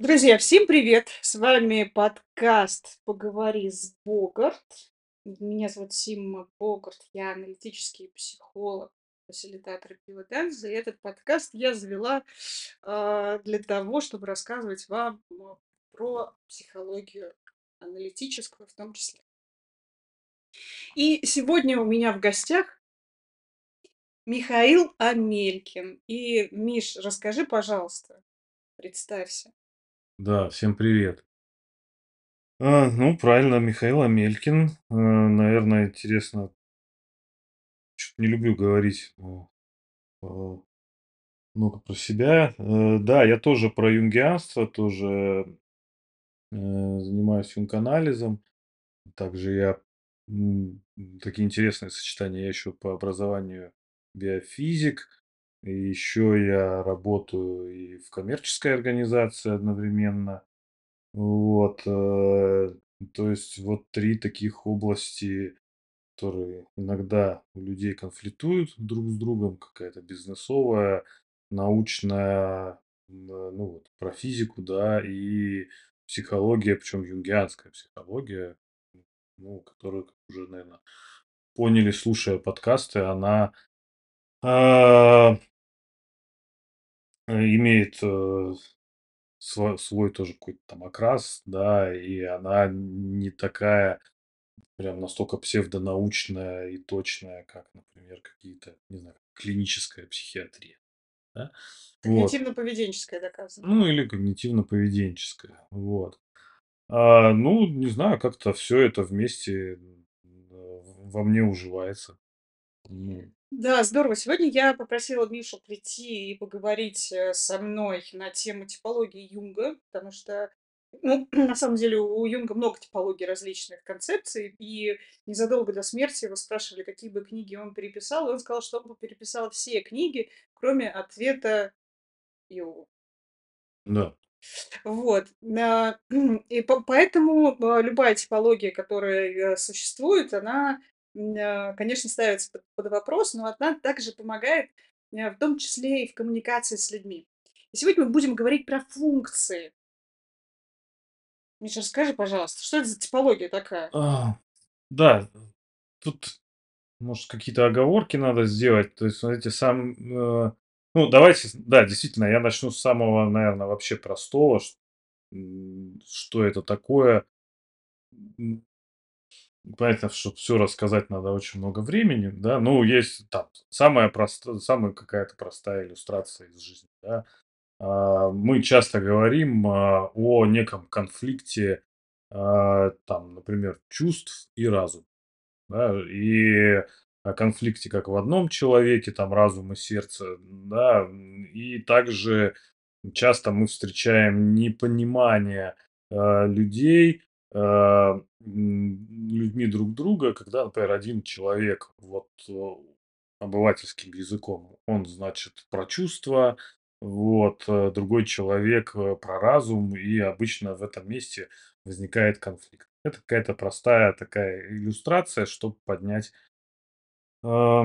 Друзья, всем привет! С вами подкаст "Поговори с Богарт". Меня зовут Симма Богарт, я аналитический психолог, фасилитатор пилотенс. И этот подкаст я завела, а, для того, чтобы рассказывать вам, м, про психологию аналитическую в том числе. И сегодня у меня в гостях Михаил Амелькин. И, Миш, расскажи, пожалуйста, представься. Да, всем привет. А, ну, правильно, Михаил Амелькин. Э, наверное, интересно чё-то не люблю говорить, о, а, много про себя. Э, да, я тоже про юнгианство, тоже, э, занимаюсь юнг-анализом. Также я, такие интересные сочетания. Я еще по образованию биофизик, и еще я работаю и в коммерческой организации одновременно. Вот, э, то есть вот 3 таких области, которые иногда у людей конфликтуют друг с другом: какая-то бизнесовая, научная, н ну вот про физику, да, и психология, причем юнгианская психология, ну, которую, уже, наверно, поняли, слушая подкасты, она, а э, имеет, э, сво свой тоже какой-то там окрас, да, и она не такая прям настолько псевдонаучная и точная, как, например, какие-то, не знаю, клиническая психиатрия, да. Вот. Когнитивно-поведенческая, доказано. Ну, или когнитивно-поведенческая. Вот. А, ну, не знаю, как-то всё это вместе, м, э, во мне уживается. Ну. Да, здорово. Сегодня я попросила Мишу прийти и поговорить, э, со мной на тему типологии Юнга, потому что, ну, на самом деле у Юнга много типологий различных концепций. И незадолго до смерти его спрашивали, какие бы книги он переписал, и он сказал, что он бы переписал все книги, кроме "Ответа Иову". Да. Вот, и по поэтому, а, любая типология, которая, э, существует, она, конечно, ставится под вопрос, но она также помогает, э, в том числе и в коммуникации с людьми. И сегодня мы будем говорить про функции. Миша, расскажи, пожалуйста, что это за типология такая? А, да, тут, может, какие-то оговорки надо сделать. То есть, смотрите, сам, э, ну, давайте, да, действительно, я начну с самого, наверно, вообще простого, м, что это такое. Понятно, чтоб всё рассказать, надо очень много времени, да. Ну, есть там самая прост самая какая-то простая иллюстрация из жизни, да. А, мы часто говорим, а, о неком конфликте, а, там, например, чувств и разума, да. И о конфликте как в одном человеке, там, разум и сердце, да, и также часто мы встречаем непонимание, людей, м, людьми друг друга, когда, например, один человек, вот, обывательским языком, он, значит, про чувства, вот, э, другой человек, э, про разум, и обычно в этом месте возникает конфликт. Это какая-то простая такая иллюстрация, чтоб поднять а,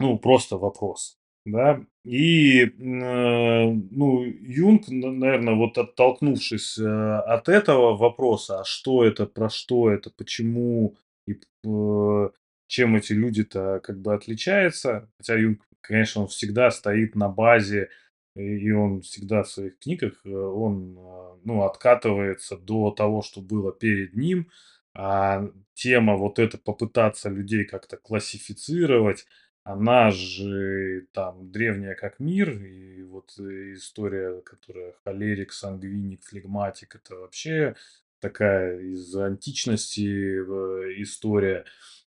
ну, просто вопрос, да. И, э, ну, Юнг, н наверно, вот оттолкнувшись, а, от этого вопроса: "А что это, про что это, почему и э, чем эти люди-то как бы отличаются?" Хотя Юнг, конечно, он всегда стоит на базе, и он всегда в своих книгах, э, он, а, ну, откатывается до того, что было перед ним. А тема вот эта попытаться людей как-то классифицировать, она же там древняя как мир. И вот история, которая холерик, сангвиник, флегматик- это вообще такая из античности, в история.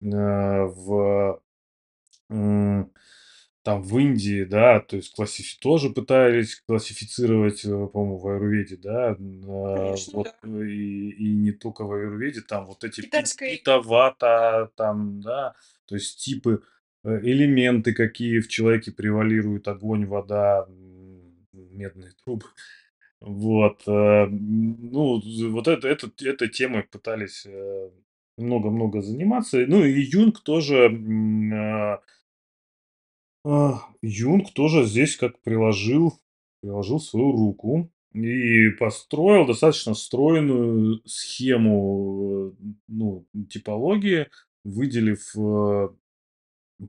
А, в, там в Индии, да, то есть классиф тоже пытались классифицировать, э, по-моему, в аюрведе, да, Конечно, вот да. и и не тока в аюрведе, там вот эти Китайской пита, вата, там, да, то есть типы, э, элементы, какие в человеке превалируют: огонь, вода, медные трубы. Вот, э, ну, вот это этот этой темой пытались, э, много-много заниматься. Ну и Юнг тоже, м, а Юнг тоже здесь как приложил приложил свою руку. и построил достаточно стройную схему, э, ну, типологии, выделив, э,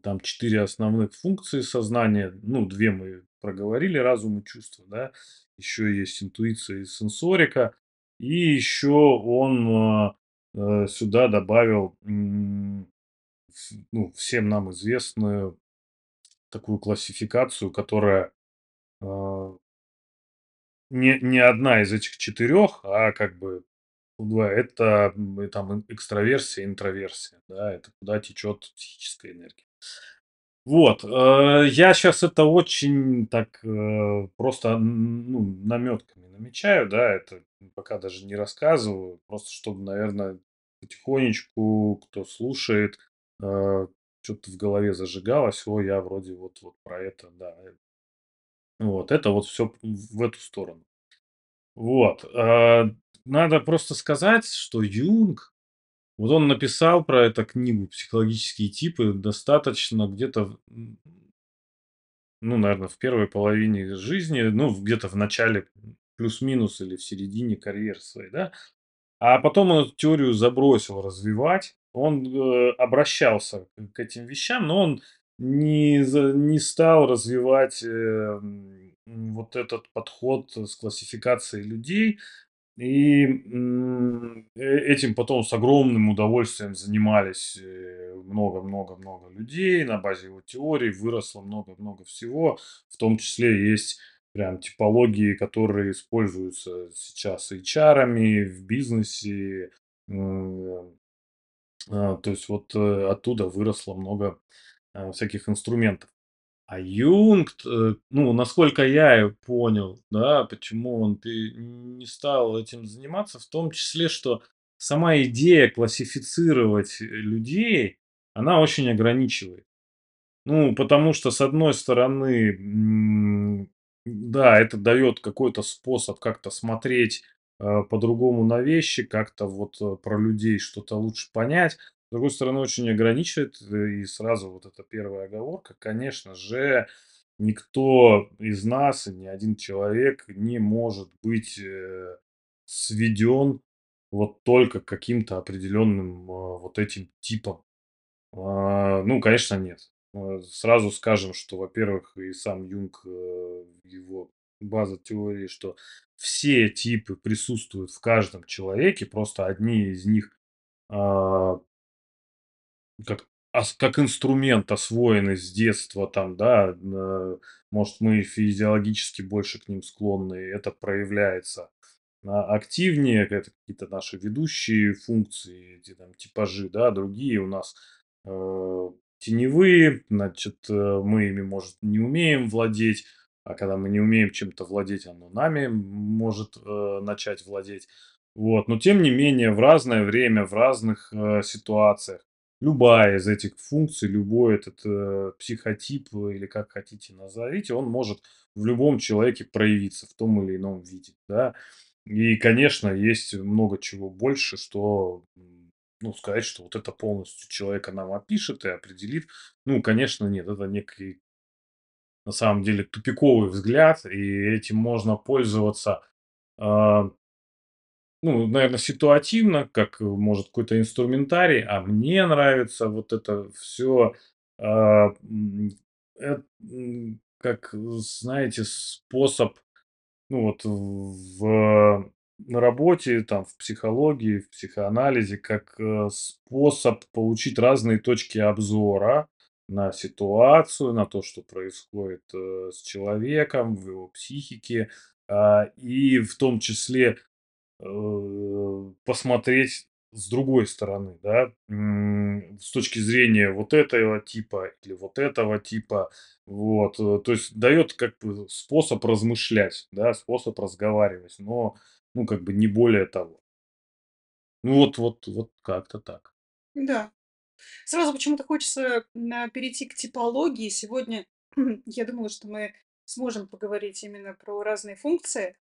там 4 основных функции сознания. Ну, 2 мы проговорили: разум и чувства, да. Еще есть интуиция и сенсорика. И еще он, э, э, сюда добавил, ну, всем нам известную такую классификацию, которая, а не не одна из этих 4, а как бы 2. Это, там экстраверсия, интроверсия, да, это куда течет психическая энергия. Вот, э, я щас это очень так, э, просто, ну, намётками намечаю, да, это пока даже не рассказываю, просто чтобы, наверно, потихонечку, кто слушает, э, чё-то в голове зажигалось: "О, я вроде вот вот про это, да, э". Вот, это вот всё п в эту сторону. Вот, надо просто сказать, что Юнг, вот он написал про это книгу "Психологические типы" достаточно где-то ну, наверно, в первой половине жизни, ну, где-то в начале, плюс-минус или в середине карьеры своей, да. А потом он эту теорию забросил развивать. Он, э, обращался к этим вещам, но он не не стал развивать, эм, вот этот подход с классификацией людей. И, э этим потом с огромным удовольствием занимались, э, много много много людей. На базе его теорий выросло много-много всего. В том числе есть прям типологии, которые используются сейчас эйчарами в бизнесе. А, то есть вот, э, оттуда выросло много, всяких инструментов. А Юнг, т ну, насколько я и понял, да, почему он не стал этим заниматься, в том числе, что сама идея классифицировать, э, людей, она очень ограничивает. Ну, потому что, с одной стороны, да, это даёт какой-то способ как-то смотреть, а, по-другому на вещи, как-то вот, э, про людей что-то лучше понять. С другой стороны, очень ограничивает. И сразу вот эта 1 оговорка: конечно же, никто из нас, ни один человек не может быть, э, сведён вот только каким-то определённым, а, вот этим типам. А, ну, конечно, нет. Сразу скажем, что, во-первых, и сам Юнг, э, его база теории, что все типы присутствуют в каждом человеке, просто одни из них, а как как инструмент освоены с детства там, да, может, мы физиологически больше к ним склонны, это проявляется, активнее, это какие-то наши ведущие функции, эти там типажи, да. Другие у нас, э, теневые, значит, э, мы ими, может, не умеем владеть, а когда мы не умеем чем-то владеть, оно нами может, э, начать владеть. Вот, но тем не менее, в разное время, в разных, э, ситуациях любая из этих функций, любой этот, э, психотип, или как хотите назовите, он может в любом человеке проявиться в том или ином виде, да. И, конечно, есть много чего больше, что, ну, сказать, что вот это полностью человека нам опишет и определит. Ну, конечно, нет, это некий на самом деле тупиковый взгляд, и этим можно пользоваться, а ну, наверно, ситуативно, как, может, какой-то инструментарий. А мне нравится вот это всё, а, эт м, как, знаете, способ, ну, вот в на работе, там, в психологии, в психоанализе, как, э, способ получить разные точки обзора на ситуацию, на то, что происходит, э, с человеком, в его психике. А, и в том числе, э, посмотреть с другой стороны, да, с точки зрения вот этого типа или вот этого типа. Вот, э, то есть даёт как бы способ размышлять, да, способ разговаривать, но, ну, как бы не более того. Ну вот вот вот как-то так. Да. Сразу почему-то хочется, перейти к типологии. Сегодня я думала, что мы сможем поговорить именно про разные функции,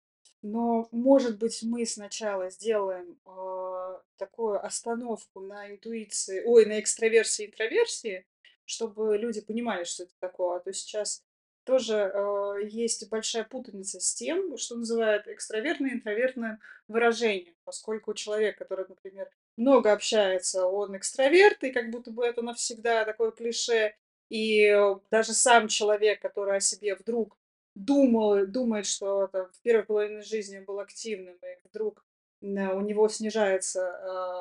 но, может быть, мы сначала сделаем, а, такую остановку на интуиции, ой, на экстраверсии, интроверсии, чтобы люди понимали, что это такое. А то сейчас тоже, э, есть большая путаница с тем, что называют экстравертное и интровертное выражение. Поскольку человек, который, например, много общается, он экстраверт, и как будто бы это навсегда такое клише. И, э, даже сам человек, который о себе вдруг думал думает, что там в первой половине жизни был активным, и вдруг, м, у него снижается,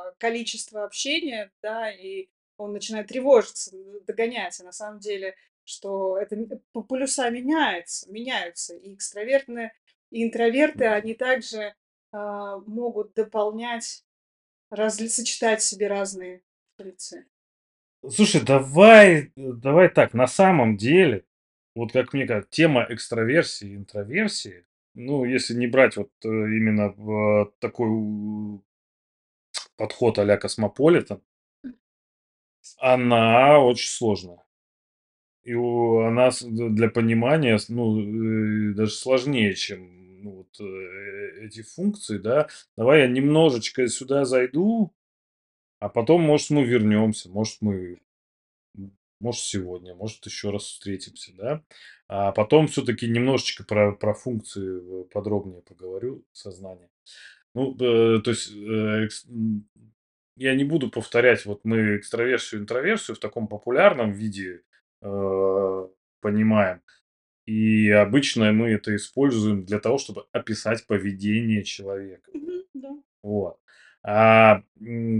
а, количество общения, да, и он начинает тревожиться, догонять. А на самом деле, что это полюса меняются меняются. И экстравертные, и интроверты, они также, а, могут дополнять, разли сочетать в себе разные функции. Слушай, давай давай так, на самом деле, вот как мне ка тема экстраверсии и интроверсии, ну, если не брать вот, э, именно в такой у подход а-ля Cosmopolitan она очень сложная. И у она с д для понимания, с ну, э, даже сложнее, чем, ну, вот, э, эти функции, да. Давай я немножечко сюда зайду, а потом, может, мы вернемся, может, мы, может, сегодня, может, еще раз встретимся, да. А потом всё-таки немножечко про про функции, э, подробнее поговорю сознания. Ну, э, то есть, э, экс м, я не буду повторять, вот мы экстраверсию, интроверсию в таком популярном виде, э, понимаем. И обычно мы это используем для того, чтобы описать поведение человека. Мгм, да. Вот. А,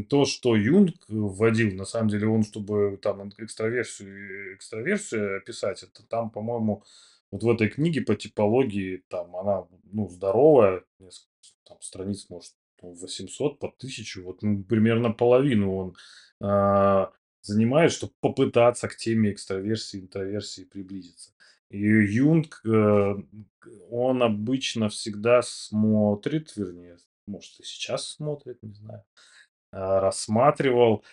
то, что Юнг вводил, на самом деле он, чтобы там экстраверсию экстраверсию описать, это там, по-моему, вот в этой книге по типологии, там она, ну, здоровая, несколько там страниц, может, по 800, по 1000, вот, ну, примерно половину он, а, занимает, чтоб попытаться к теме экстраверсии, интроверсии приблизиться. И Юнг, э, он обычно всегда смотрит, вернее, может, и сейчас смотрит, не знаю, а, рассматривал,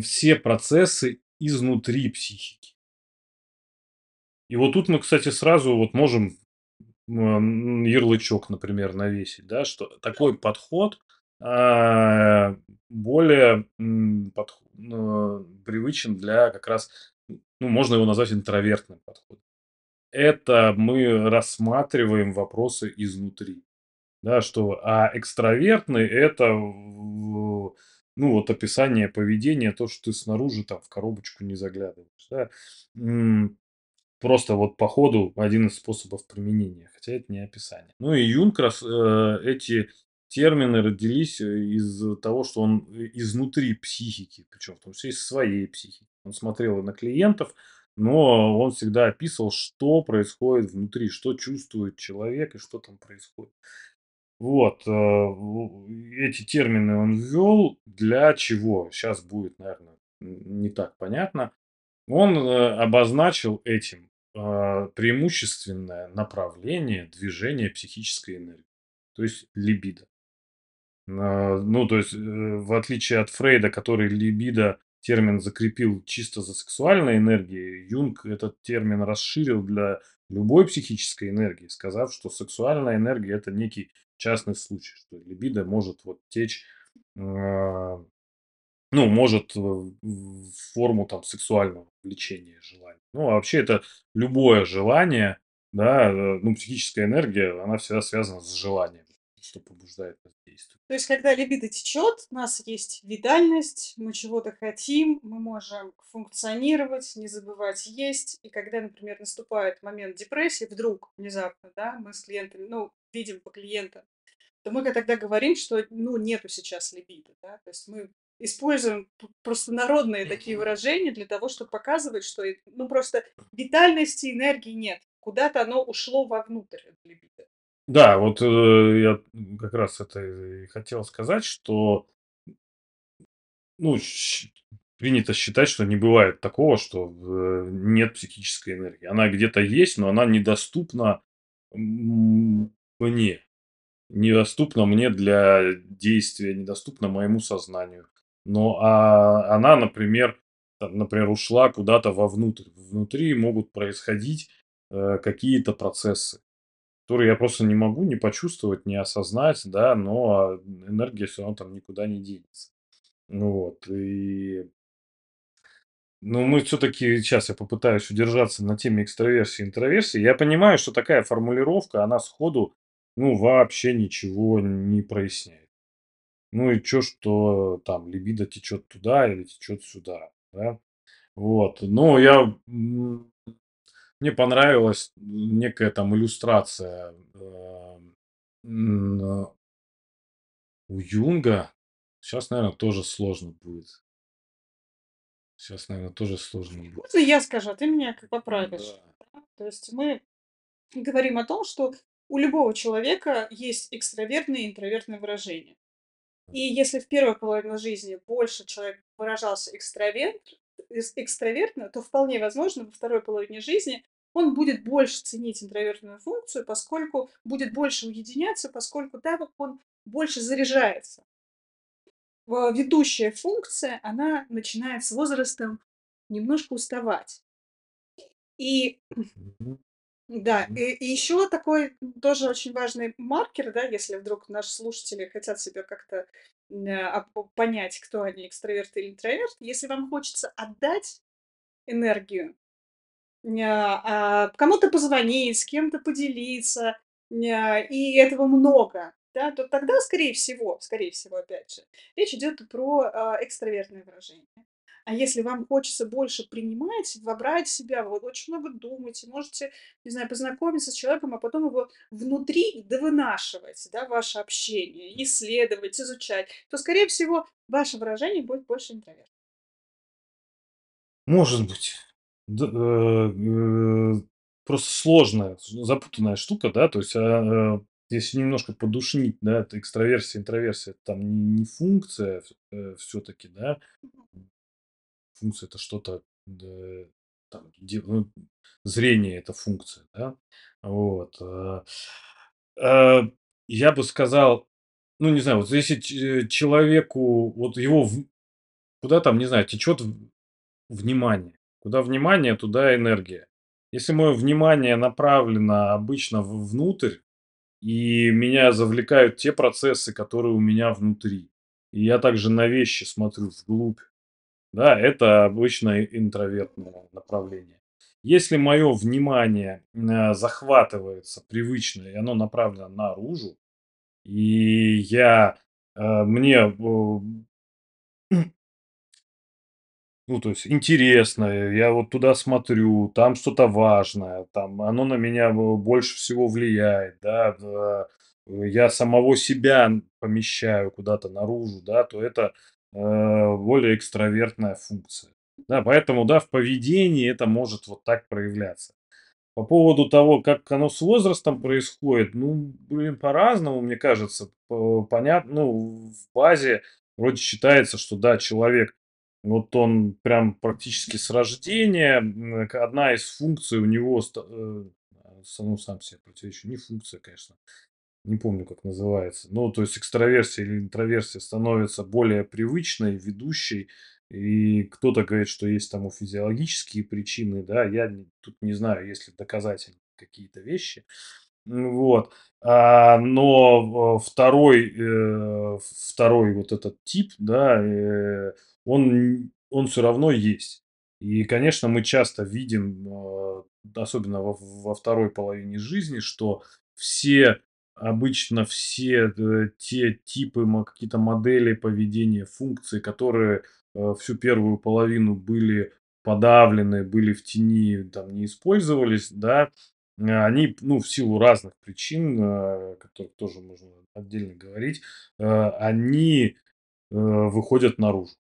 все процессы изнутри психики. И вот тут мы, кстати, сразу вот можем, ярлычок, например, навесить, да, что такой подход, а, более, э, привычен для как раз, ну, можно его назвать интровертным подходом. Это мы рассматриваем вопросы изнутри. Да, что, а экстравертный- это ну, вот описание поведения, то, что ты снаружи там в коробочку не заглядываешь, да. Просто вот по ходу один из способов применения, хотя это не описание. Ну и Юнг рас э, эти термины родились, э, из того, что он и изнутри психики, причем том числе из своей психики. Он смотрел на клиентов, но он всегда описывал, что происходит внутри, что чувствует человек и что там происходит. Вот, э, эти термины он ввёл. Для чего? Щас будет, наверно, н не так понятно. Он, э, обозначил этим, а, преимущественное направление движения психической энергии, то есть либидо. На ну, то есть, э, в отличие от Фрейда, который либидо термин закрепил чисто за сексуальной энергией, Юнг этот термин расширил для любой психической энергии, сказав, что сексуальная энергия- это некий частный случай, что либидо может вот течь, а, ну, может в в форму там сексуального влечения, желания. Ну, а вообще это любое желание, да, э, ну, психическая энергия, она всегда связана с желанием, что побуждает нас действовать. То есть, когда либидо течет, у нас есть витальность, мы чего-то хотим, мы можем функционировать, не забывать есть. И когда, например, наступает момент депрессии, вдруг, внезапно, да, мы с клиентами, ну, видим по клиентам, то мы тогда говорим, что, ну, нету сейчас либидо, да. То есть мы используем п простонародные такие выражения для того, чтоб показывать, что ну, просто витальности, энергии нет. Куда-то оно ушло вовнутрь, либидо. Да, вот, э, я, как раз это и хотел сказать, что ну, принято считать, что не бывает такого, что в нет психической энергии. Она где-то есть, но она недоступна, мне. Недоступна мне для действия, недоступна моему сознанию. Но, а, она, например, там, например, ушла куда-то вовнутрь. Внутри могут происходить, э, какие-то процессы, которые я просто не могу не почувствовать, не осознать, да, но энергия всё равно там никуда не денется. Ну вот, и Но мы всё-таки щас я попытаюсь удержаться на теме экстраверсии, интроверсии. Я понимаю, что такая формулировка, она сходу, ну, вообще ничего не проясняет. Ну и чё, что там либидо течёт туда или течёт сюда, да? Вот. Но я, мне понравилась некая там иллюстрация, э, на у Юнга. Щас, наверно, тоже сложно будет. Щас, наверно, тоже сложно будет. Можно я скажу, а ты меня как поправишь? Да. То есть мы говорим о том, что у любого человека есть экстравертные и интровертные выражения. И если в первой половине жизни больше человек выражался экстраверт экстравертно, то вполне возможно, во второй половине жизни он будет больше ценить интровертную функцию, поскольку будет больше уединяться, поскольку так он больше заряжается. Ведущая функция, она начинает с возрастом немножко уставать. И да, и и еще такой тоже очень важный маркер, да, если вдруг наши слушатели хотят себя как-то, понять, кто они, экстраверт или интроверт. Если вам хочется отдать энергию, а, кому-то позвонить, с кем-то поделиться, и этого много, да, то тогда, скорее всего, скорее всего, опять же, речь идет про, а, экстравертные выражения. А если вам хочется больше принимать, вобрать в себя, вы очень много думаете, можете, не знаю, познакомиться с человеком, а потом его внутри довынашивать, да, ваше общение, исследовать, изучать, то, скорее всего, ваше выражение будет больше интроверт. Может быть. Д э, э, просто сложная, запутанная штука, да. То есть, а, э, если немножко подушнить, да, это экстраверсия, интроверсия- это там не функция вс э, да. Функция- это что-то, д там, де ну, зрение- это функция, да. Вот, а. А, я бы сказал, ну, не знаю, вот если человеку, вот его куда там, не знаю, течет внимание. Куда внимание, туда энергия. Если мое внимание направлено обычно внутрь, и меня завлекают те процессы, которые у меня внутри, и я также на вещи смотрю вглубь, да, это обычно интровертное направление. Если мое внимание, м, захватывается привычно, и оно направлено наружу, и я, а, мне, Ну, то есть интересно, я вот туда смотрю, там что-то важное, там оно на меня больше всего влияет, да, да. Я самого себя помещаю куда-то наружу, да, то это, э, более экстравертная функция. Да, поэтому, да, в поведении это может вот так проявляться. По поводу того, как оно с возрастом происходит, ну, блин, по-разному, мне кажется. П понят ну, в базе вроде считается, что да, человек, вот он прям практически с рождения, одна из функций у него э, саму сам себе противоречу, не функция, конечно, не помню, как называется. Ну, то есть экстраверсия или интроверсия становится более привычной, ведущей. И кто-то говорит, что есть тому физиологические причины, да. Я тут не знаю, есть ли доказательные какие-то вещи. Вот. А, но в 2, э, 2 вот этот тип, да, э, он он всё равно есть. И, конечно, мы часто видим, особенно во во второй половине жизни, что все, обычно все, э, те типы, какие-то модели поведения, функции, которые, э, всю первую половину были подавлены, были в тени, там, не использовались, да, а, они, ну, в силу разных причин, а, о которых тоже можно отдельно говорить, они, э, выходят наружу.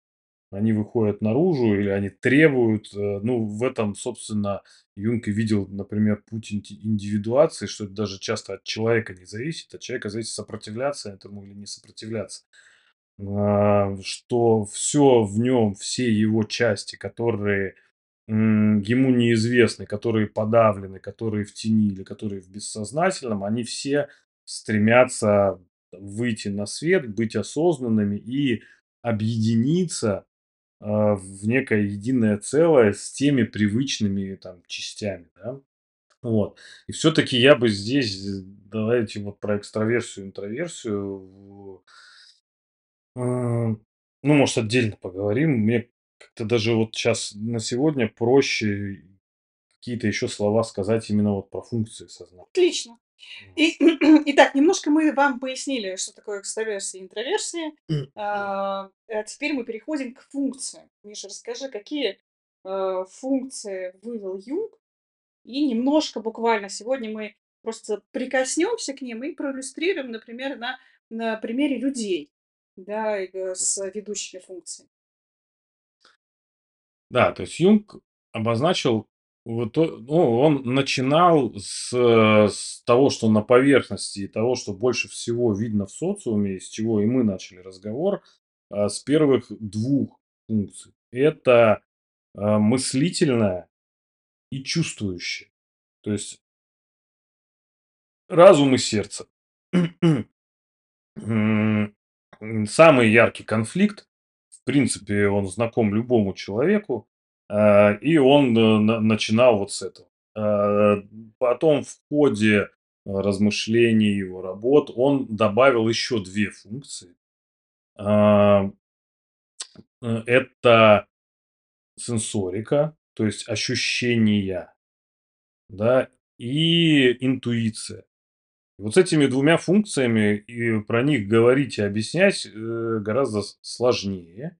Они выходят наружу или они требуют, э, ну, в этом, собственно, Юнг и видел, например, путь индивидуации, что это даже часто от человека не зависит. От человека зависит сопротивляться этому или не сопротивляться. А, что всё в нем, все его части, которые, ему неизвестны, которые подавлены, которые в тени или которые в бессознательном, они все стремятся выйти на свет, быть осознанными и объединиться, в некое единое целое с теми привычными там частями, да. Вот. И всё-таки я бы здесь, давайте вот про экстраверсию, интроверсию а, ну, может, отдельно поговорим. Мне Как-то даже вот щас на сегодня проще какие-то еще слова сказать именно вот про функции сознания. Отлично. И итак, немножко мы вам пояснили, что такое экстраверсия и интроверсия. А, а теперь мы переходим к функциям. Миша, расскажи, какие, э, функции вывел Юнг? И немножко буквально сегодня мы просто прикоснемся к ним и проиллюстрируем, например, на на примере людей, да, г с ведущими функциями. Да, то есть Юнг обозначил вот ну, он начинал с с того, что на поверхности, и того, что больше всего видно в социуме, и с чего и мы начали разговор, а, с первых 2 функций. Это, а, мыслительная и чувствующая. То есть разум и сердце. Самый яркий конфликт, в принципе, он знаком любому человеку, и он, э, на начинал вот с этого. А, потом в ходе размышлений его работ он добавил еще 2 функции. Э, это сенсорика, то есть ощущения, да, и интуиция. Вот с этими 2 функциями, и про них говорить и объяснять, э, гораздо сложнее.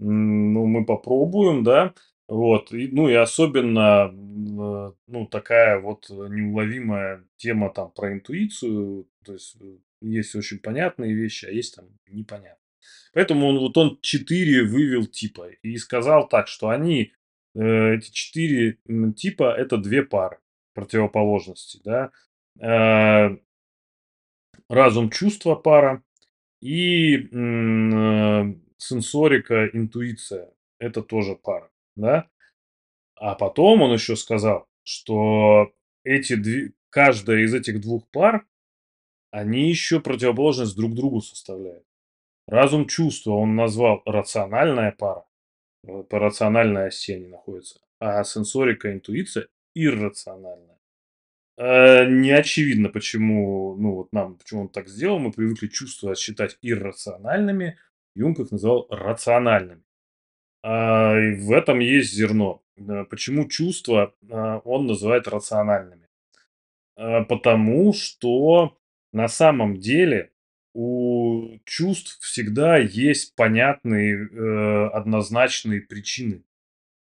М, ну, мы попробуем, да. Вот, и, ну, и особенно, э, ну, такая вот неуловимая тема там про интуицию. То есть, э, есть очень понятные вещи, а есть там непонятные. Поэтому он вот он 4 вывел типа и сказал так, что они, э, эти 4, м, типа- это 2 пары противоположностей, да. А разум-чувство- пара и, сенсорика, интуиция- это тоже пара, да. А потом он еще сказал, что эти дви каждая из этих 2 пар, они еще противоположность друг другу составляют. Разум-чувство он назвал рациональная пара, э, по рациональной оси они находятся, а сенсорика, интуиция- иррациональная. Э, не очевидно, почему, ну, вот нам, почему он так сделал. Мы привыкли чувства считать иррациональными, Юнг их называл рациональными. А, в этом есть зерно. Э, почему чувства, а, он называет рациональными? А, потому что на самом деле у чувств всегда есть понятные, э, однозначные причины.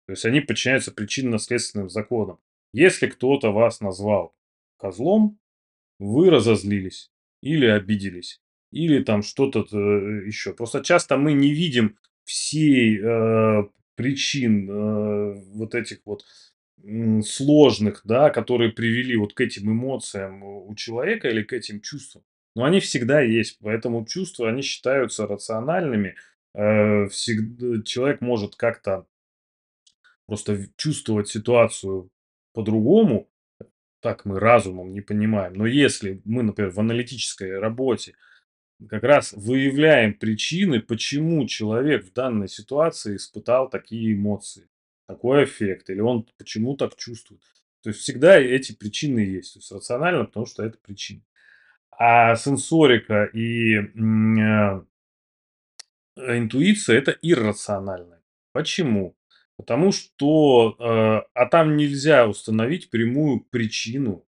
То есть они подчиняются причинно-следственным законам. Если кто-то вас назвал козлом, вы разозлились или обиделись, или там что-то э, еще. Просто часто мы не видим всей, э, причин, э, вот этих вот, сложных, да, которые привели вот к этим эмоциям у человека или к этим чувствам. Но они всегда есть, поэтому чувства, они считаются рациональными. Э, всегд человек может как-то просто чувствовать ситуацию по-другому. Так мы разумом не понимаем. Но если мы, например, в аналитической работе как раз выявляем причины, почему человек в данной ситуации испытал такие эмоции, такой аффект, или он почему так чувствует. То есть всегда эти причины есть. То есть рационально, потому что это причина. А сенсорика и, а э, интуиция- это иррациональное. Почему? Потому что, э, а там нельзя установить прямую причину,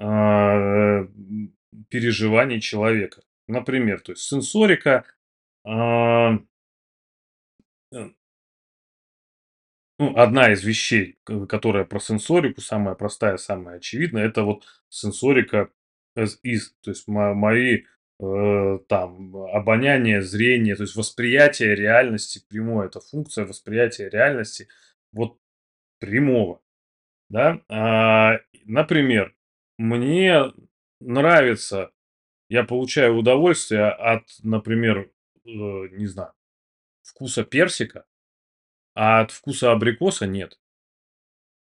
м, переживаний человека. Например, то есть сенсорика, а э Ну, одна из вещей, которая про сенсорику, самая простая, самая очевидная- это вот сенсорика as is. То есть мо мои, э, там обоняние, зрение, то есть восприятие реальности прямое. Это функция восприятия реальности вот прямого, да. А, например, мне нравится, я получаю удовольствие от, например, э, не знаю, вкуса персика, а от вкуса абрикоса нет.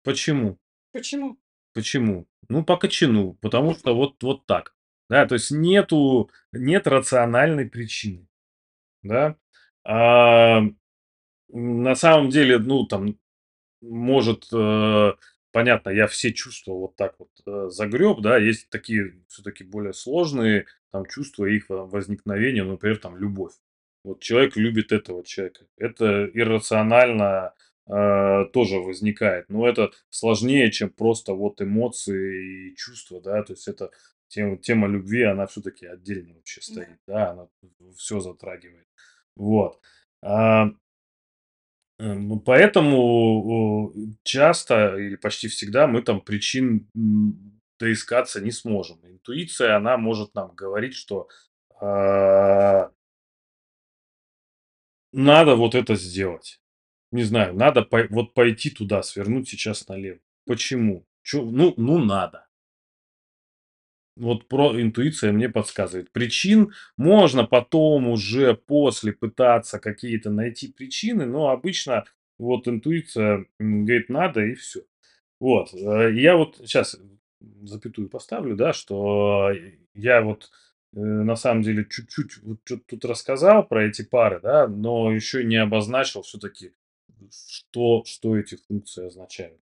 Почему? Почему? Почему? Ну, по кочану, потому что вот вот так. Да, то есть нету нет рациональной причины, да. А, на самом деле, ну, там, может, э, понятно, я все чувства вот так вот, э, загреб, да. Есть такие всё-таки более сложные там чувства, их во возникновения, например, там любовь. Вот человек любит этого человека. Это иррационально, а, тоже возникает. Но это сложнее, чем просто вот эмоции и чувства, да. То есть это тема тема любви, она всё-таки отдельно вообще Да. стоит, да, она всё затрагивает. Вот. А э, ну, поэтому, часто или почти всегда мы там причин, м, доискаться не сможем. Интуиция, она может нам говорить, что, а надо вот это сделать. Не знаю, надо пой вот пойти туда, свернуть сейчас налево. Почему? Чё? Ну ну надо. Вот про интуиция мне подсказывает. Причин можно потом уже, после пытаться какие-то найти причины, но обычно вот интуиция, говорит: "Надо"- и всё. Вот, э, я вот щас запятую поставлю, да, что я вот, э, на самом деле чуть-чуть вот тут рассказал про эти пары, да, но еще не обозначил всё-таки, что что эти функции означают.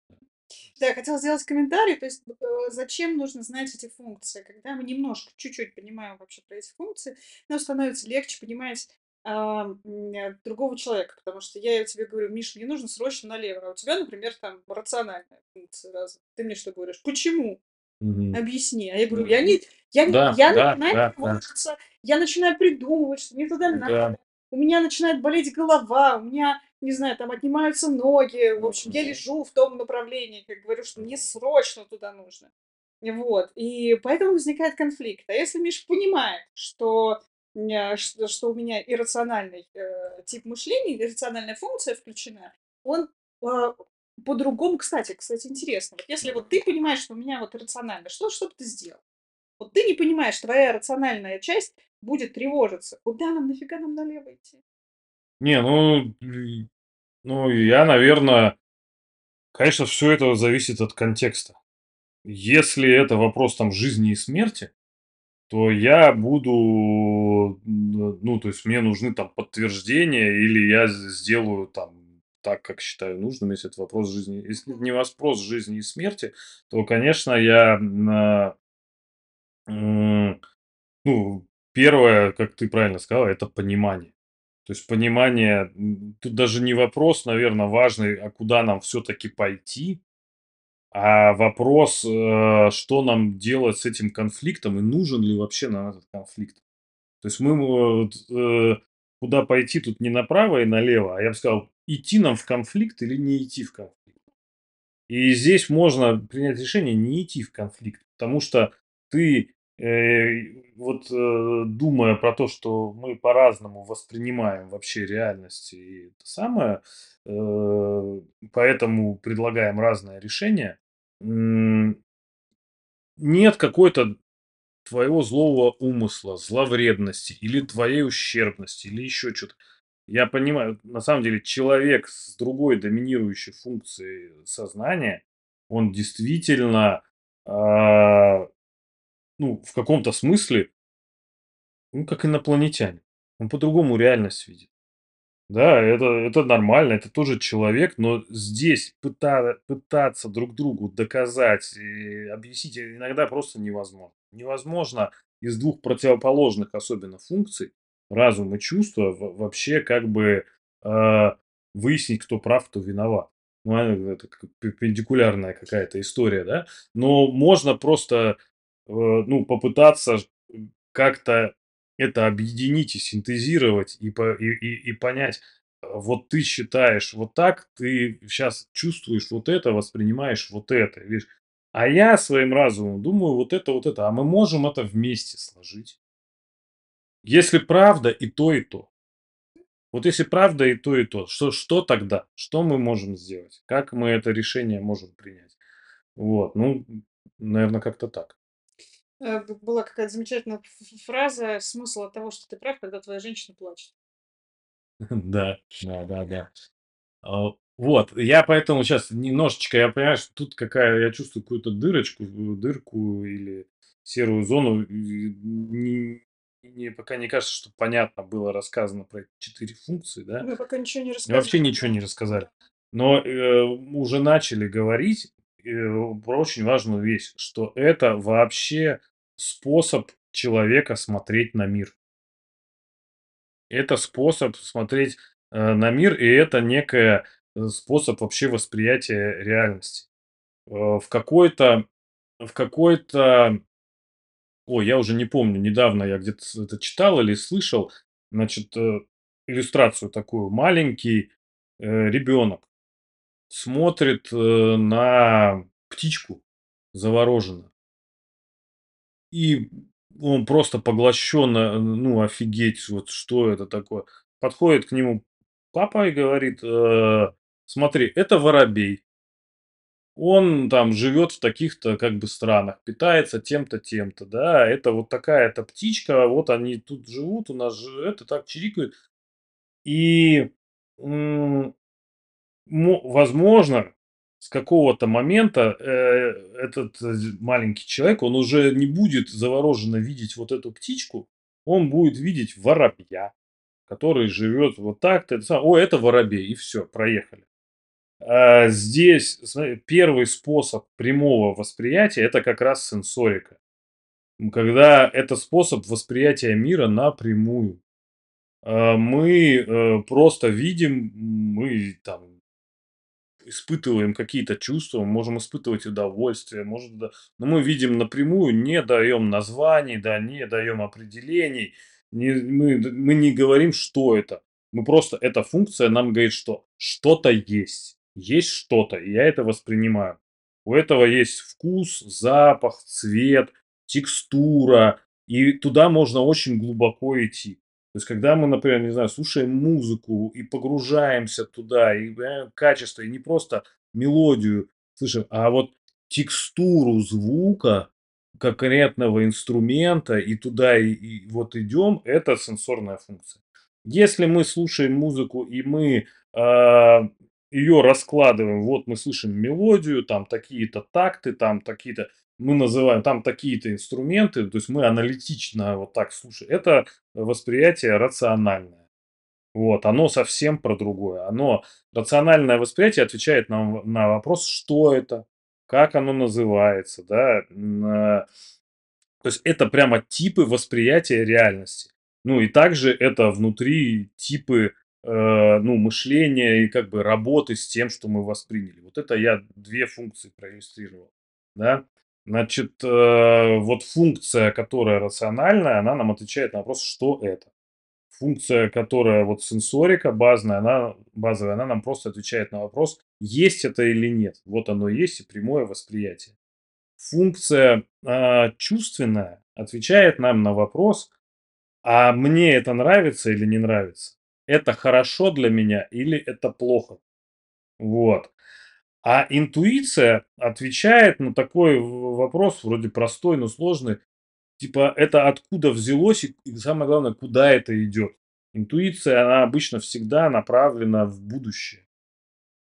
Да, я хотела сделать комментарий. То есть, э, зачем нужно знать эти функции? Когда мы немножко, чуть-чуть понимаем вообще про эти функции, нам становится легче понимать, ам, м, другого человека. Потому что я тебе говорю: "Миш, мне нужно срочно налево". А у тебя, например, там рациональная функция развита. Ты мне что говоришь: "Почему? Мгм. Объясни". А я говорю: "Я не я не Да, я да, начинаю да, да. тревожиться, я начинаю придумывать, что мне туда надо, Да. у меня начинает болеть голова, у меня, не знаю, там отнимаются ноги". В общем, я лежу в том направлении, как говорю, что мне срочно туда нужно. Вот. И поэтому возникает конфликт. А если Миша понимает, что, что что у меня иррациональный, э, тип мышления, иррациональная функция включена, он, а, по-другому Кстати кстати, интересно, вот если вот ты понимаешь, что у меня вот иррационально, что что бы ты сделал? Вот ты не понимаешь, твоя рациональная часть будет тревожиться. Куда нам, нафига нам налево идти? Не, ну, ну, я, наверно конечно, всё это зависит от контекста. Если это вопрос там жизни и смерти, то я буду, ну, то есть мне нужны там подтверждения или я сделаю там так, как считаю нужным, если это вопрос жизни. Если не вопрос жизни и смерти, то, конечно, я на ну, первое, как ты правильно сказала- это понимание. То есть понимание, тут даже не вопрос, наверно, важный, а куда нам всё-таки пойти, а вопрос, э, что нам делать с этим конфликтом и нужен ли вообще нам этот конфликт. То есть мы э, куда пойти тут не направо и налево, а я бы сказал, идти нам в конфликт или не идти в конфликт. И здесь можно принять решение не идти в конфликт, потому что ты, вот, э, думая про то, что мы по-разному воспринимаем вообще реальность и это самое, э, поэтому предлагаем разное решение, нет какой-то твоего злого умысла, зловредности или твоей ущербности, или еще чё-то. Я понимаю, на самом деле человек с другой доминирующей функцией сознания, он действительно, а, ну, в каком-то смысле ну, как инопланетянин. Он по-другому реальность видит. Да, это это нормально, это тоже человек, но здесь пыта пытаться друг другу доказать и объяснить иногда просто невозможно. Невозможно из двух противоположных, особенно функций, разум и чувства, вообще как бы, а, выяснить, кто прав, кто виноват. Ну, а это перпендикулярная какая-то история, да. Но можно просто, э, ну, попытаться как-то это объединить и синтезировать, и по и и и понять: вот ты считаешь вот так, ты щас чувствуешь вот это, воспринимаешь вот это, видишь. А я своим разумом думаю вот это, вот это. А мы можем это вместе сложить? Если правда и то, и то. Вот если правда и то, и то, что что тогда? Что мы можем сделать? Как мы это решение можем принять? Вот, ну, наверно, как-то так. Э, была какая-то замечательная фраза: "Смысл от того, что ты прав, когда твоя женщина плачет". Да, да-да-да. А, вот, я поэтому щас немножечко, я понимаю, что тут какая я чувствую какую-то дырочку, в дырку или серую зону. И не мне пока не кажется, что понятно было рассказано про эти 4 функции, да. Мы пока ничего не И вообще рассказали, ничего да. не рассказали. Да. Но, э, уже начали говорить, э, про очень важную вещь, что это вообще способ человека смотреть на мир. Это способ смотреть, э, на мир, и это некая, э, способ вообще восприятия реальности. Э, в какой-то в какой-то ой, я уже не помню, недавно я где-то это читал или слышал, значит, э, иллюстрацию такую. Маленький, э, ребенок смотрит, э, на птичку завороженно. И он просто поглощен, э, ну, офигеть, вот что это такое. Подходит к нему папа и говорит: "Э, смотри, это воробей". Он там живет в таких-то как бы странах, питается тем-то, тем-то, да. Это вот такая-то птичка, вот они тут живут, у нас же это так чирикают. И, возможно, с какого-то момента, э, этот з маленький человек, он уже не будет завороженно видеть вот эту птичку, он будет видеть воробья, который живет вот так-то. О, это воробей, и всё, проехали. А, здесь, смотри, 1 способ прямого восприятия- это как раз сенсорика. Когда это способ восприятия мира напрямую. А, мы, э, просто видим, мы там испытываем какие-то чувства, можем испытывать удовольствие, может, да, но мы видим напрямую, не даем названий, да, не даем определений, не мы мы не говорим, что это. Мы просто эта функция нам говорит, что что-то есть, есть что-то, и я это воспринимаю. У этого есть вкус, запах, цвет, текстура, и туда можно очень глубоко идти. То есть когда мы, например, не знаю, слушаем музыку и погружаемся туда, и понимаем качество, и не просто мелодию слышим, а вот текстуру звука конкретного инструмента, и туда и и вот идем- это сенсорная функция. Если мы слушаем музыку и мы, а, ее раскладываем: вот мы слышим мелодию, там такие-то такты, там такие-то мы называем, там такие-то инструменты, то есть мы аналитично вот так слушаем. Это восприятие рациональное. Вот, оно совсем про другое. Оно рациональное восприятие отвечает нам на вопрос: что это, как оно называется, да, а. То есть это прямо типы восприятия реальности. Ну и также это внутри типы, э, ну, мышления и как бы работы с тем, что мы восприняли. Вот это я 2 функции проиллюстрировал, да. Значит, э, вот функция, которая рациональная, она нам отвечает на вопрос: что это. Функция, которая вот сенсорика базная, она базовая, она нам просто отвечает на вопрос: есть это или нет. Вот оно есть и прямое восприятие. Функция, а, чувственная отвечает нам на вопрос: а мне это нравится или не нравится? Это хорошо для меня или это плохо? Вот. А интуиция отвечает на такой вопрос, вроде простой, но сложный, типа это откуда взялось и самое главное, куда это идет. Интуиция, она обычно всегда направлена в будущее.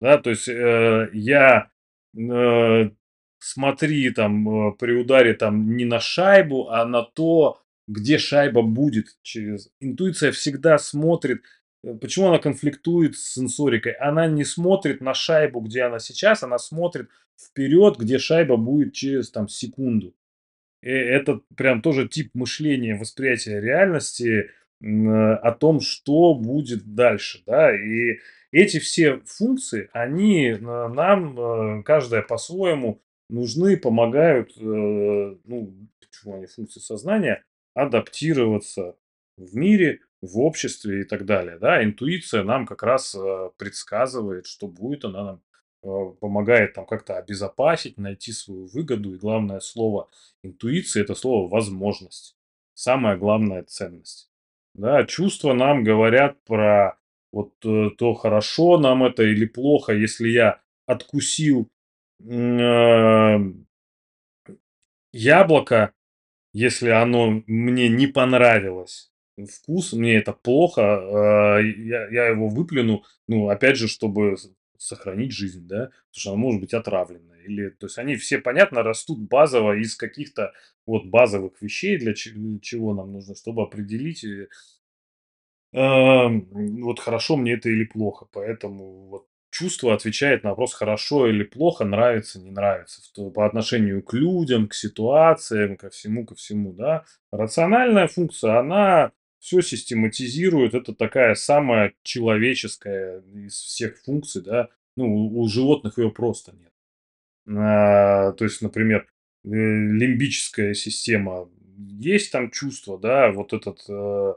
Да, то есть, э, я, э, смотри там, э, при ударе там не на шайбу, а на то, где шайба будет через Интуиция всегда смотрит почему она конфликтует с сенсорикой? Она не смотрит на шайбу, где она сейчас, она смотрит вперед, где шайба будет через там секунду. Э, это прям тоже тип мышления, восприятия реальности, э, о том, что будет дальше, да. И эти все функции, они, э, нам, э, каждая по-своему нужны, помогают, э, ну, почему они функции сознания, адаптироваться в мире, в обществе и так далее, да. Интуиция нам как раз, э, предсказывает, что будет, она нам, э, помогает там как-то обезопасить, найти свою выгоду. И главное слово интуиции- это слово возможность. Самая главная ценность. Да, чувства нам говорят про вот, э, то, хорошо нам это или плохо, если я откусил, м, а, яблоко, если оно мне не понравилось, вкус, мне это плохо, а, я я его выплюну, ну, опять же, чтобы сохранить жизнь, да, потому что оно может быть отравленное. Или, то есть они все, понятно, растут базово из каких-то вот базовых вещей, для чего нам нужно, чтобы определить, э ам, вот хорошо мне это или плохо. Поэтому вот чувство отвечает на вопрос: хорошо или плохо, нравится, не нравится. То по отношению к людям, к ситуациям, ко всему ко всему, да. Рациональная функция, она всё систематизирует. Это такая самая человеческая из всех функций, да. Ну, у у животных её просто нет. А, то есть, например, э, лимбическая система. Есть там чувства, да, вот этот, э,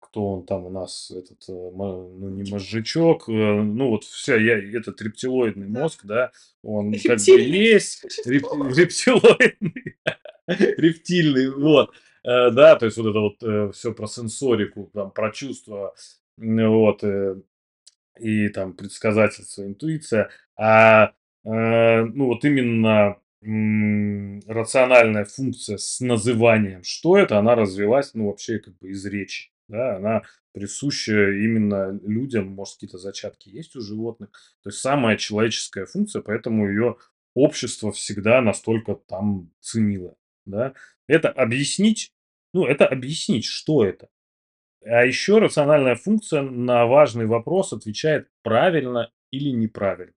кто он там у нас, этот, э, ну, не мозжечок, э, ну, вот вся я этот рептилоидный мозг, да, он как бы есть, реп рептилоидный, рептильный, вот. Э, да, то есть вот это вот, э, всё про сенсорику, там, про чувства, вот, э, и там предсказательство, интуиция. А, ну, вот именно, рациональная функция с называнием, что это, она развилась, ну, вообще, как бы из речи, да. Она присуща именно людям, может, какие-то зачатки есть у животных. То есть самая человеческая функция, поэтому её общество всегда настолько там ценило, да. Это объяснить, ну, это объяснить, что это. А ещё рациональная функция на важный вопрос отвечает правильно или неправильно.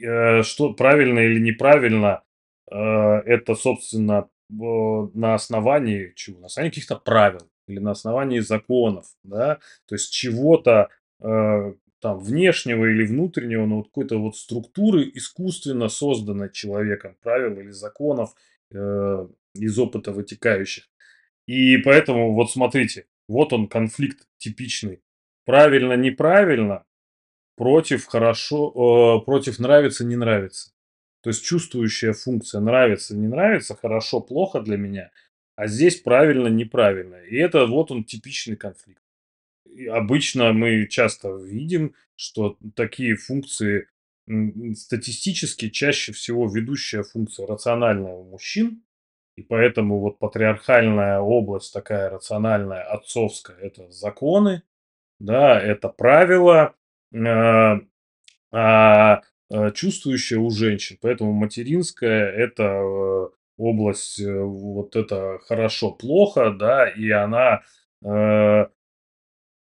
Э, что правильно или неправильно, э, это, собственно, на основании чего? На основании каких-то правил или на основании законов, да. То есть чего-то, э, там внешнего или внутреннего, но вот какой-то вот структуры, искусственно созданной человеком, правил или законов, э, из опыта вытекающих. И поэтому вот смотрите, вот он конфликт типичный: правильно-неправильно против хорошо, э, против нравится-не нравится. То есть чувствующая функция нравится-не нравится, хорошо-плохо для меня, а здесь правильно-неправильно. И это вот он типичный конфликт. И обычно мы часто видим, что такие функции, статистически чаще всего ведущая функция рациональная у мужчин. И поэтому вот патриархальная область такая рациональная, отцовская- это законы, да, это правила, а, а, а чувствующая у женщин. Поэтому материнская- это, э, область, э, вот это хорошо-плохо, да, и она, э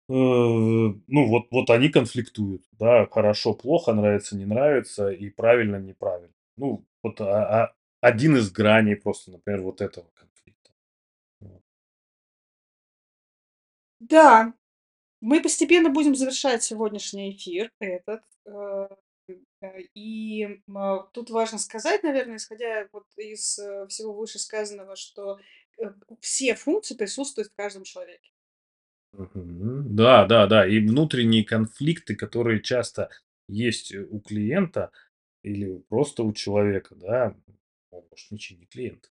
э, ну, вот вот они конфликтуют, да. Хорошо-плохо, нравится-не нравится и правильно-неправильно. Ну, вот, а, а, один из граней просто, например, вот этого конфликта. Да, мы постепенно будем завершать сегодняшний эфир этот. Э, э, и, тут важно сказать, наверное, исходя вот из, э, всего вышесказанного, что, все функции присутствуют в каждом человеке. Мгм. Да, да, да. И внутренние конфликты, которые часто есть у клиента или просто у человека, да, он, может, ничем не клиент.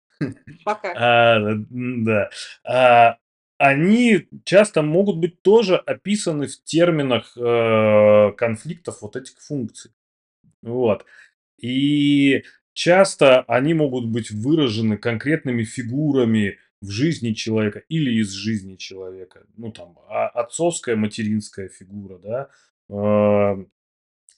Пока. А, м-да, а, они часто могут быть тоже описаны в терминах, э, конфликтов вот этих функций. Вот. И часто они могут быть выражены конкретными фигурами в жизни человека или из жизни человека. Ну, там, а отцовская, материнская фигура, да, а,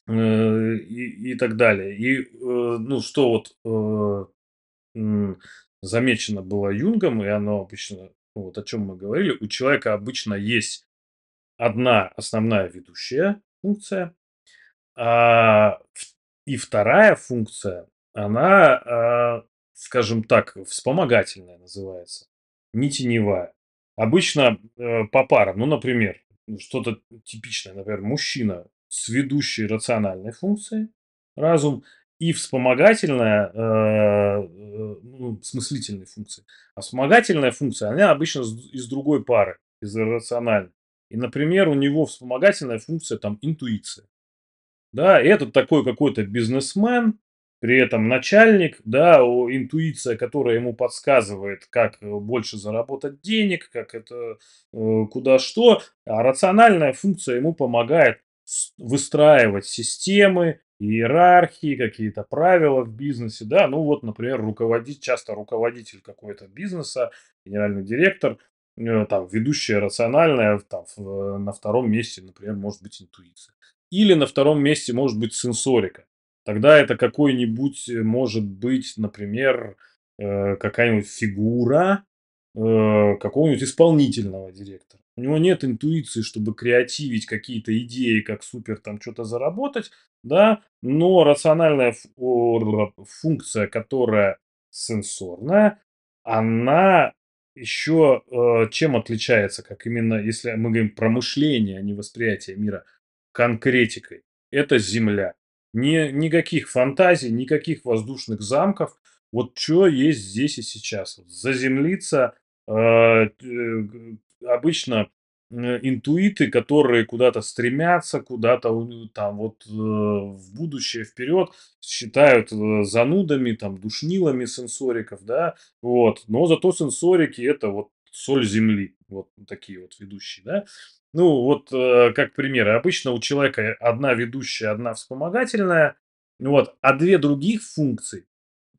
э, и и так далее. И, э, ну, что вот, э, замечено было Юнгом, и оно обычно, ну, вот о чём мы говорили, у человека обычно есть 1 основная ведущая функция, а, и 2 функция, она, а, скажем так, вспомогательная называется, не теневая. Обычно, э, попарно. Ну, например, что-то типичное, например, мужчина с ведущей рациональной функцией- разум, и вспомогательная, э, э, ну, с мыслительной функцией. А вспомогательная функция, она обычно из другой пары, из иррациональной. И, например, у него вспомогательная функция, там, интуиция. Да, и этот такой какой-то бизнесмен, при этом начальник, да, интуиция, которая ему подсказывает, как, э, больше заработать денег, как это, э, куда что. А рациональная функция ему помогает выстраивать системы, иерархии, какие-то правила в бизнесе, да. Ну вот, например, руководить часто руководитель какой-то бизнеса, генеральный директор, э, там, ведущая рациональная, там, на 2 месте, например, может быть интуиция. Или на 2 месте может быть сенсорика. Тогда это какой-нибудь, может быть, например, э, какая-нибудь фигура, э, какого-нибудь исполнительного директора. У него нет интуиции, чтобы креативить какие-то идеи, как супер там чё-то заработать, да, но рациональная функция, которая сенсорная, она еще, э, чем отличается, как именно, если мы говорим про мышление, а не восприятие мира, конкретикой. Это Земля. Не никаких фантазий, никаких воздушных замков. Вот чё есть здесь и сейчас. Заземлиться, э, г обычно, м, интуиты, которые куда-то стремятся, куда-то там вот, э, в будущее, вперед, считают, э, занудами, там, душнилами сенсориков, да, вот. Но зато сенсорики- это вот соль земли. Вот такие вот ведущие, да. Ну вот, э, как примеры. Обычно у человека одна ведущая, одна вспомогательная, вот, а 2 других функции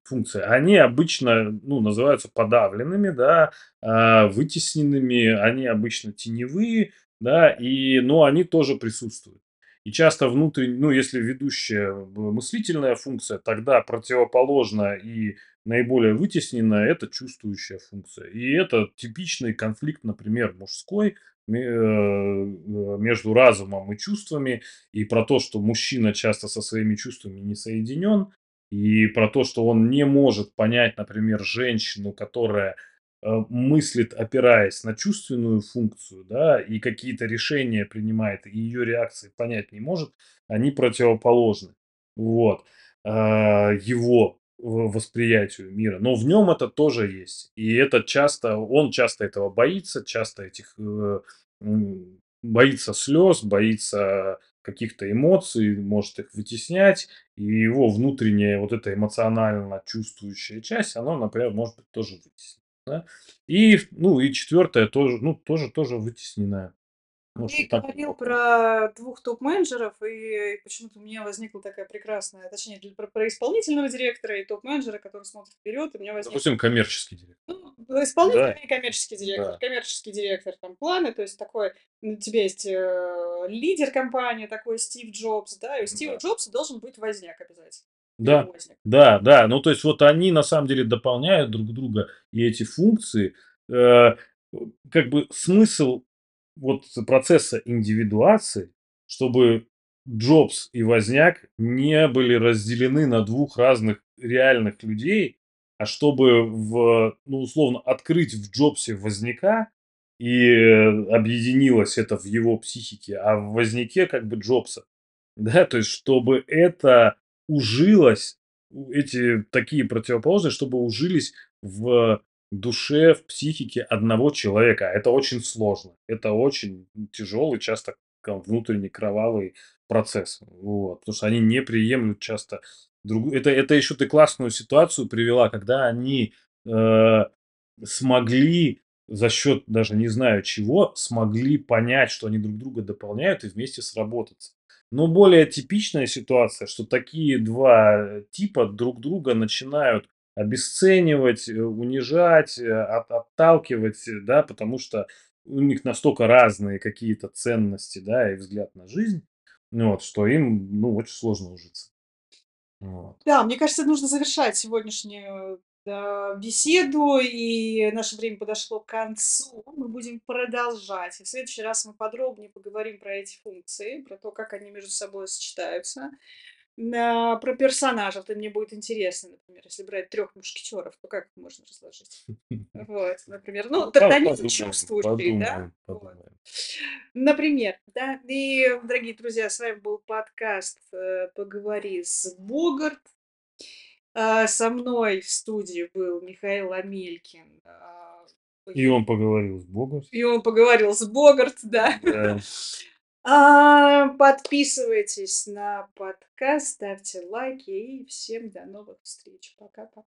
функции, они обычно, ну, называются подавленными, да, а, вытесненными. Они обычно теневые, да, и но они тоже присутствуют. И часто внутрень ну, если ведущая мыслительная функция, тогда противоположная и наиболее вытесненная- это чувствующая функция. И это типичный конфликт, например, мужской, между разумом и чувствами. И про то, что мужчина часто со своими чувствами не соединен. И про то, что он не может понять, например, женщину, которая, э, мыслит, опираясь на чувственную функцию, да, и какие-то решения принимает, и ее реакции понять не может. Они противоположны. Вот. А, его восприятию мира. Но в нем это тоже есть. И это часто он часто этого боится, часто этих, э, боится слез, боится каких-то эмоций, может их вытеснять. И его внутренняя вот эта эмоционально чувствующая часть, она, например, может быть тоже вытеснена, да. И, ну, и 4 тоже, ну, тоже тоже вытесненная. Может Ты так говорил про 2 топ-менеджеров, и почему-то у меня возникла такая прекрасная, точнее, для про про исполнительного директора и топ-менеджера, который смотрит вперед. И у меня возник Допустим, коммерческий директор. Ну, исполнительный Да. и коммерческий директор. Да. Коммерческий директор- там планы, то есть такой, у тебя есть, э, лидер компании, такой Стив Джобс, да, и у Стива Да. Джобса должен быть возняк обязательно. Да, Перевозник. да, да. Ну, то есть вот они на самом деле дополняют друг друга. И эти функции, э, как бы смысл вот процесса индивидуации, чтобы Джобс и возняк не были разделены на 2 разных реальных людей, а чтобы в ну, условно, открыть в Джобсе возняка, и объединилось это в его психике, а в возняке как бы Джобса. Да, то есть чтобы это ужилось, эти такие противоположности, чтобы ужились в душе, в психике одного человека. Это очень сложно. Это очень тяжелый, часто внутренний кровавый процесс. Вот. Потому что они не приемлют часто друг это это еще ты классную ситуацию привела, когда они, э, смогли за счет даже не знаю чего, смогли понять, что они друг друга дополняют и вместе сработаться. Но более типичная ситуация, что такие 2 типа друг друга начинают обесценивать, э, унижать, э, от отталкивать, да, потому что у них настолько разные какие-то ценности, да, и взгляд на жизнь, ну вот, что им, ну, очень сложно ужиться. Вот. Да, мне кажется, нужно завершать сегодняшнюю, да, беседу, и наше время подошло к концу. Мы будем продолжать. И в следующий раз мы подробнее поговорим про эти функции, про то, как они между собой сочетаются. На про персонажей. Вот мне будет интересно, например, если брать 3 мушкетеров, то как их можно разложить? Вот, например. Ну, Данил подумаем, чувствующий, да, подумаем, вот. подумаем. Например, да. И, дорогие друзья, с вами был подкаст, э, "Поговори с Богарт". А, со мной в студии был Михаил Амелькин. А, И он поговорил с Богарт. И он поговорил с Богарт, да. Да. А, подписывайтесь на подкаст, ставьте лайки и всем до новых встреч. Пока-пока.